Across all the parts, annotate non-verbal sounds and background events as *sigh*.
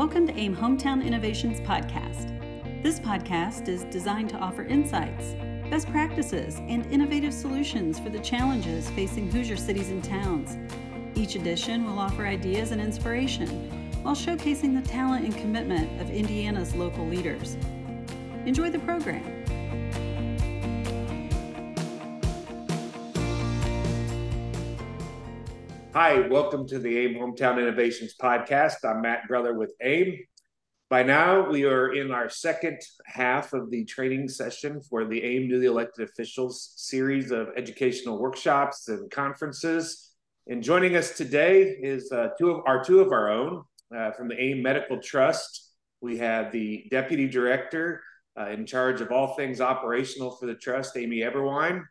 Welcome to AIM Hometown Innovations Podcast. This podcast is designed to offer insights, best practices, and innovative solutions for the challenges facing Hoosier cities and towns. Each edition will offer ideas and inspiration while showcasing the talent and commitment of Indiana's local leaders. Enjoy the program. Hi, welcome to the AIM Hometown Innovations Podcast. I'm Matt Brother with AIM. By now, we are in our second half of the training session for the AIM Newly Elected Officials series of educational workshops and conferences. And joining us today is uh, two of our two of our own uh, from the AIM Medical Trust. We have the Deputy Director uh, in charge of all things operational for the trust, Amy Eberwine,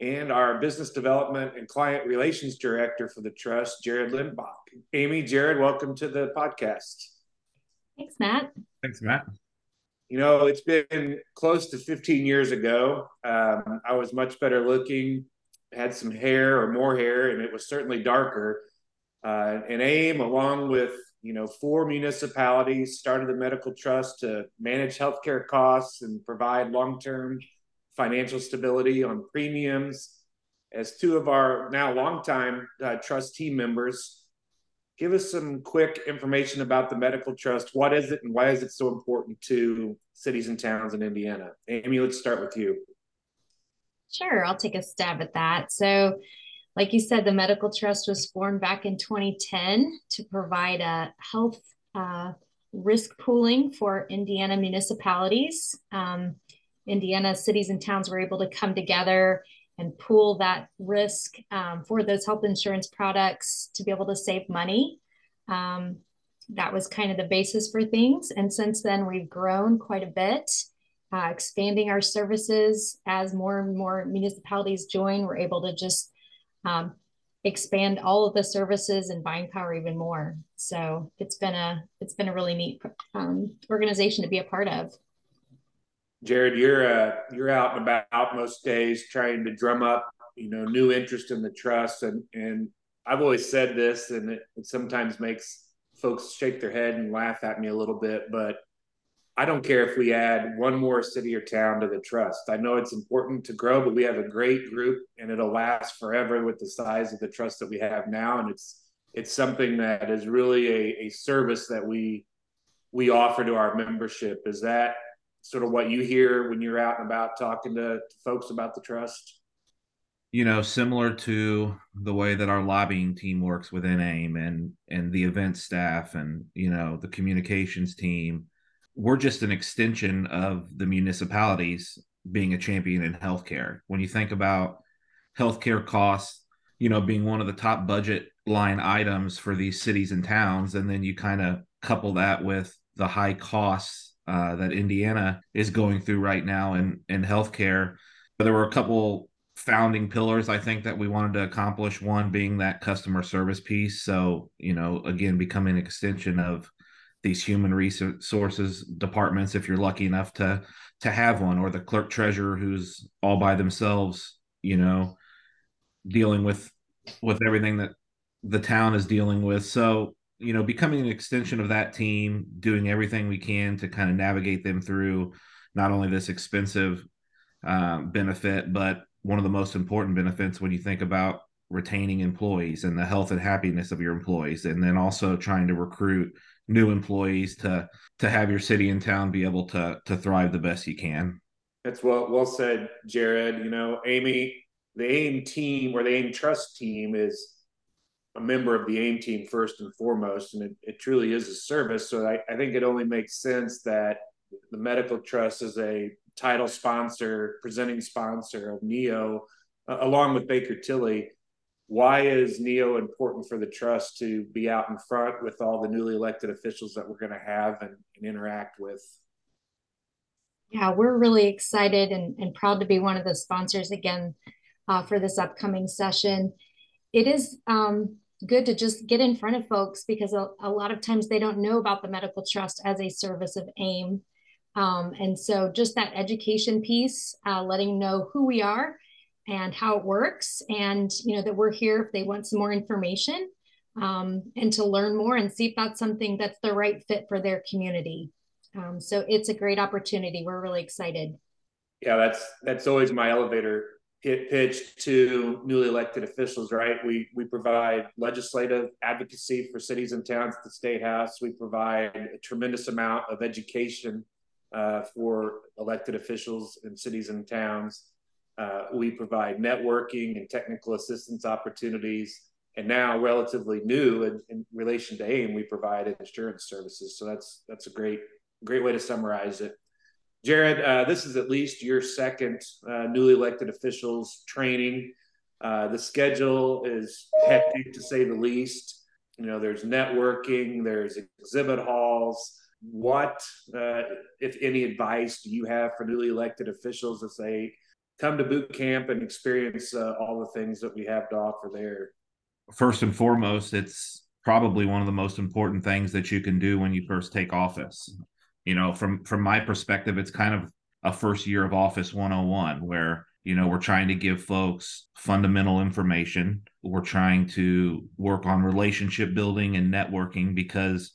and our Business Development and Client Relations Director for the trust, Jared Lindbach. Amy, Jared, welcome to the podcast. Thanks, Matt. Thanks, Matt. You know, it's been close to 15 years ago. Um, I was much better looking, had some hair or more hair, and it was certainly darker. Uh, and AIM, along with you know four municipalities, started the medical trust to manage healthcare costs and provide long-term financial stability on premiums. As two of our now longtime uh, trust team members, give us some quick information about the medical trust. What is it and why is it so important to cities and towns in Indiana? Amy, let's start with you. Sure, I'll take a stab at that. So, like you said, the medical trust was formed back in 2010 to provide a health uh, risk pooling for Indiana municipalities. Um, Indiana cities and towns were able to come together and pool that risk um, for those health insurance products to be able to save money. Um, that was kind of the basis for things. And since then, we've grown quite a bit, uh, expanding our services as more and more municipalities join. We're able to just um, expand all of the services and buying power even more. So it's been a it's been a really neat um, organization to be a part of. Jared, you're uh, you're out and about most days trying to drum up, you know, new interest in the trust, and and I've always said this, and it, it sometimes makes folks shake their head and laugh at me a little bit, but I don't care if we add one more city or town to the trust. I know it's important to grow, but we have a great group, and it'll last forever with the size of the trust that we have now, and it's it's something that is really a, a service that we we offer to our membership. Is that sort of what you hear when you're out and about talking to, to folks about the trust? You know, similar to the way that our lobbying team works within AIM and and the event staff and you know the communications team, we're just an extension of the municipalities being a champion in healthcare. When you think about healthcare costs, you know, being one of the top budget line items for these cities and towns, and then you kind of couple that with the high costs uh, that Indiana is going through right now in in healthcare. But there were a couple founding pillars I think that we wanted to accomplish. One being that customer service piece. So you know, again, becoming an extension of these human resources departments if you're lucky enough to to have one or the clerk treasurer who's all by themselves you know dealing with with everything that the town is dealing with so you know, becoming an extension of that team, doing everything we can to kind of navigate them through not only this expensive uh, benefit, but one of the most important benefits when you think about retaining employees and the health and happiness of your employees, and then also trying to recruit new employees to to have your city and town be able to to thrive the best you can. That's well well said, Jared. You know, Amy, the AIM team or the AIM Trust team is a member of the AIM team first and foremost, and it, it truly is a service. So I, I think it only makes sense that the medical trust is a title sponsor, presenting sponsor of NEO, uh, along with Baker Tilly. Why is NEO important for the trust to be out in front with all the newly elected officials that we're going to have and, and interact with? Yeah, we're really excited and, and proud to be one of the sponsors again uh, for this upcoming session. It is um, good to just get in front of folks because a, a, lot of times they don't know about the medical trust as a service of AIM. Um, and so just that education piece, uh, letting know who we are and how it works and you know that we're here if they want some more information um, and to learn more and see if that's something that's the right fit for their community. Um, so it's a great opportunity. We're really excited. Yeah, that's that's always my elevator pitch to newly elected officials. Right, we we provide legislative advocacy for cities and towns at the state house. We provide a tremendous amount of education uh, for elected officials in cities and towns. Uh, we provide networking and technical assistance opportunities. And now, relatively new in, in, relation to AIM, we provide insurance services. So that's that's a great great way to summarize it. Jared, uh, this is at least your second uh, newly elected officials training. Uh, the schedule is hectic to say the least. You know, there's networking, there's exhibit halls. What, uh, if any, advice do you have for newly elected officials as they come to boot camp and experience uh, all the things that we have to offer there? First and foremost, it's probably one of the most important things that you can do when you first take office you know from from my perspective it's kind of a first year of office 101 where you know we're trying to give folks fundamental information. We're trying to work on relationship building and networking because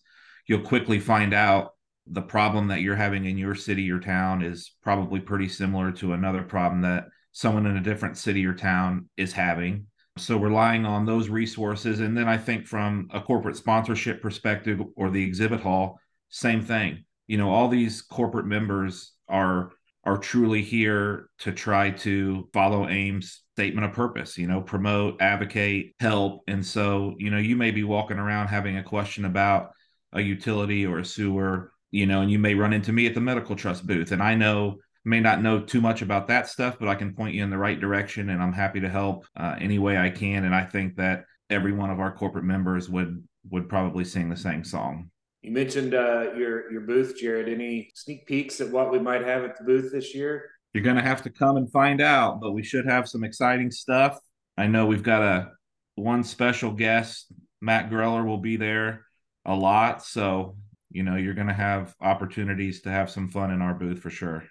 you'll quickly find out the problem that you're having in your city or town is probably pretty similar to another problem that someone in a different city or town is having. So relying on those resources and then i think from a corporate sponsorship perspective or the exhibit hall same thing you know all these corporate members are are truly here to try to follow aim's statement of purpose you know promote advocate help. And so you know you may be walking around having a question about a utility or a sewer you know and you may run into me at the medical trust booth. And i know may not know too much about that stuff but i can point you in the right direction and i'm happy to help uh, any way i can. And i think that every one of our corporate members would would probably sing the same song you mentioned uh, your your booth, Jared. Any sneak peeks at what we might have at the booth this year? You're going to have to come and find out, but we should have some exciting stuff. I know we've got a one special guest. Matt Greller will be there a lot, so you know you're going to have opportunities to have some fun in our booth for sure.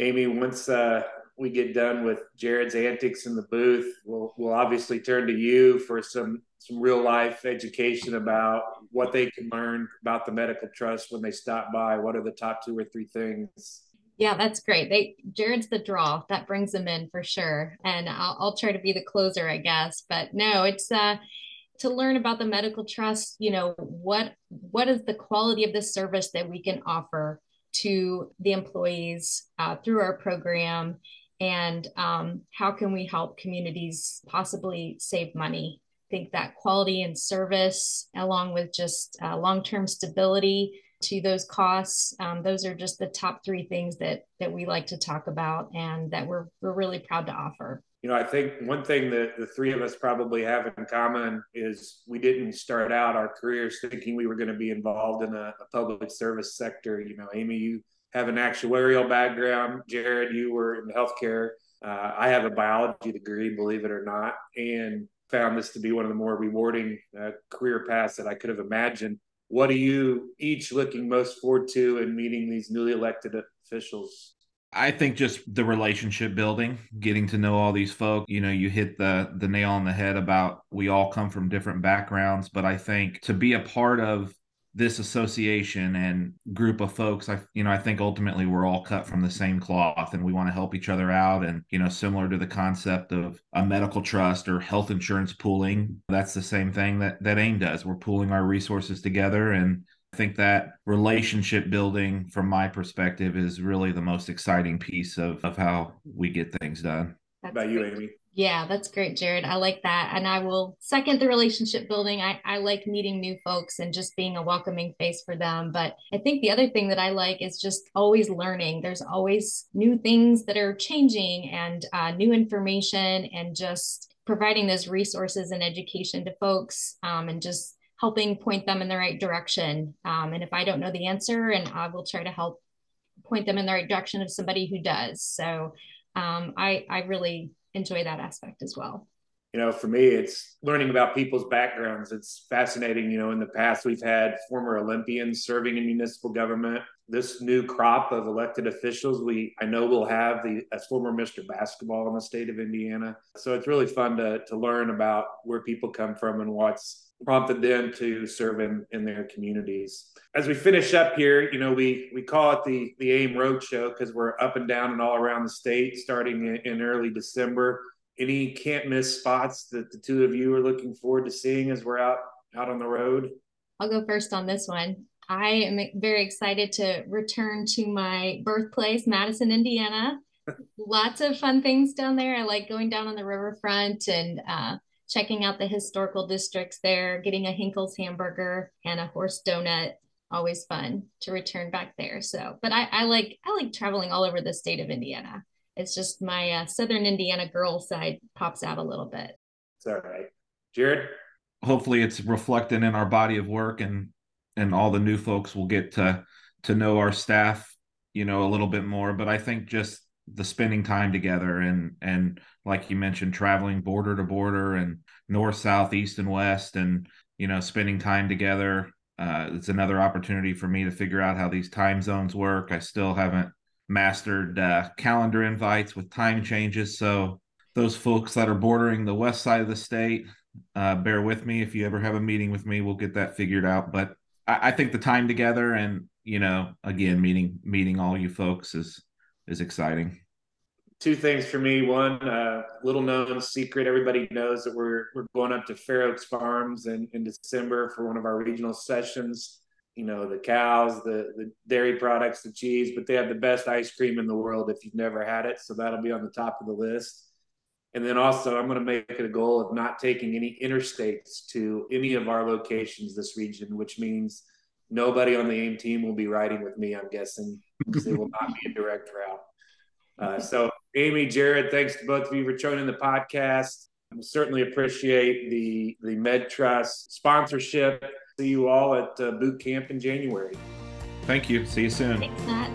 Amy, once uh, we get done with Jared's antics in the booth, we'll we'll obviously turn to you for some some real life education about what they can learn about the medical trust when they stop by. What are the top two or three things? Yeah, that's great. They Jared's the draw that brings them in for sure, and I'll, I'll try to be the closer, I guess. But no, it's uh to learn about the medical trust. You know what what is the quality of the service that we can offer to the employees uh, through our program and um, how can we help communities possibly save money think that quality and service, along with just uh, long term stability to those costs, um, those are just the top three things that that we like to talk about and that we're we're really proud to offer. You know, I think one thing that the three of us probably have in common is we didn't start out our careers thinking we were going to be involved in a, a public service sector. You know, Amy, you have an actuarial background. Jared, you were in healthcare. Uh, I have a biology degree, believe it or not, and found this to be one of the more rewarding uh, career paths that I could have imagined. What are you each looking most forward to in meeting these newly elected officials? I think just the relationship building, getting to know all these folks. You know, you hit the the nail on the head about we all come from different backgrounds, but I think to be a part of this association and group of folks i you know i think ultimately we're all cut from the same cloth and we want to help each other out and you know similar to the concept of a medical trust or health insurance pooling that's the same thing that that aim does we're pooling our resources together and I think that relationship building from my perspective is really the most exciting piece of, of how we get things done. That's about you, Amy? Yeah, that's great, Jared. I like that. And I will second the relationship building. I, I like meeting new folks and just being a welcoming face for them. But I think the other thing that I like is just always learning. There's always new things that are changing and uh, new information and just providing those resources and education to folks um, and just helping point them in the right direction. Um, and if I don't know the answer, and I will try to help point them in the right direction of somebody who does. So um, I, I really enjoy that aspect as well. You know, for me, it's learning about people's backgrounds. It's fascinating. You know, in the past, we've had former Olympians serving in municipal government. This new crop of elected officials, we I know we'll have the as former Mr. Basketball in the state of Indiana. So it's really fun to to learn about where people come from and what's prompted them to serve in, in their communities. As we finish up here, you know, we we call it the the AIM Roadshow because we're up and down and all around the state starting in, in early December any can't miss spots that the two of you are looking forward to seeing as we're out out on the road? I'll go first on this one. I am very excited to return to my birthplace, Madison, Indiana. *laughs* Lots of fun things down there. I like going down on the riverfront and uh, checking out the historical districts there, getting a Hinkle's hamburger and a horse donut. Always fun to return back there. So, but I, I like I like traveling all over the state of Indiana it's just my uh, Southern Indiana girl side pops out a little bit. It's all right. Jared? Hopefully it's reflected in our body of work and and all the new folks will get to to know our staff, you know, a little bit more. But I think just the spending time together and and like you mentioned, traveling border to border and north, south, east, and west, and you know, spending time together. Uh, it's another opportunity for me to figure out how these time zones work. I still haven't mastered uh, calendar invites with time changes. So those folks that are bordering the west side of the state, uh, bear with me. If you ever have a meeting with me, we'll get that figured out. But I, I think the time together and you know, again, meeting meeting all you folks is is exciting. Two things for me. One, uh, little known secret. Everybody knows that we're we're going up to Fair Oaks Farms in, in December for one of our regional sessions you know the cows the the dairy products the cheese but they have the best ice cream in the world if you've never had it. So that'll be on the top of the list. And then also i'm going to make it a goal of not taking any interstates to any of our locations this region which means nobody on the aim team will be riding with me i'm guessing because it will not be a direct route. Uh, so amy jared thanks to both of you for joining the podcast. I certainly appreciate the the MedTrust sponsorship see you all at uh, boot camp in January. Thank you. See you soon. Thanks, Matt.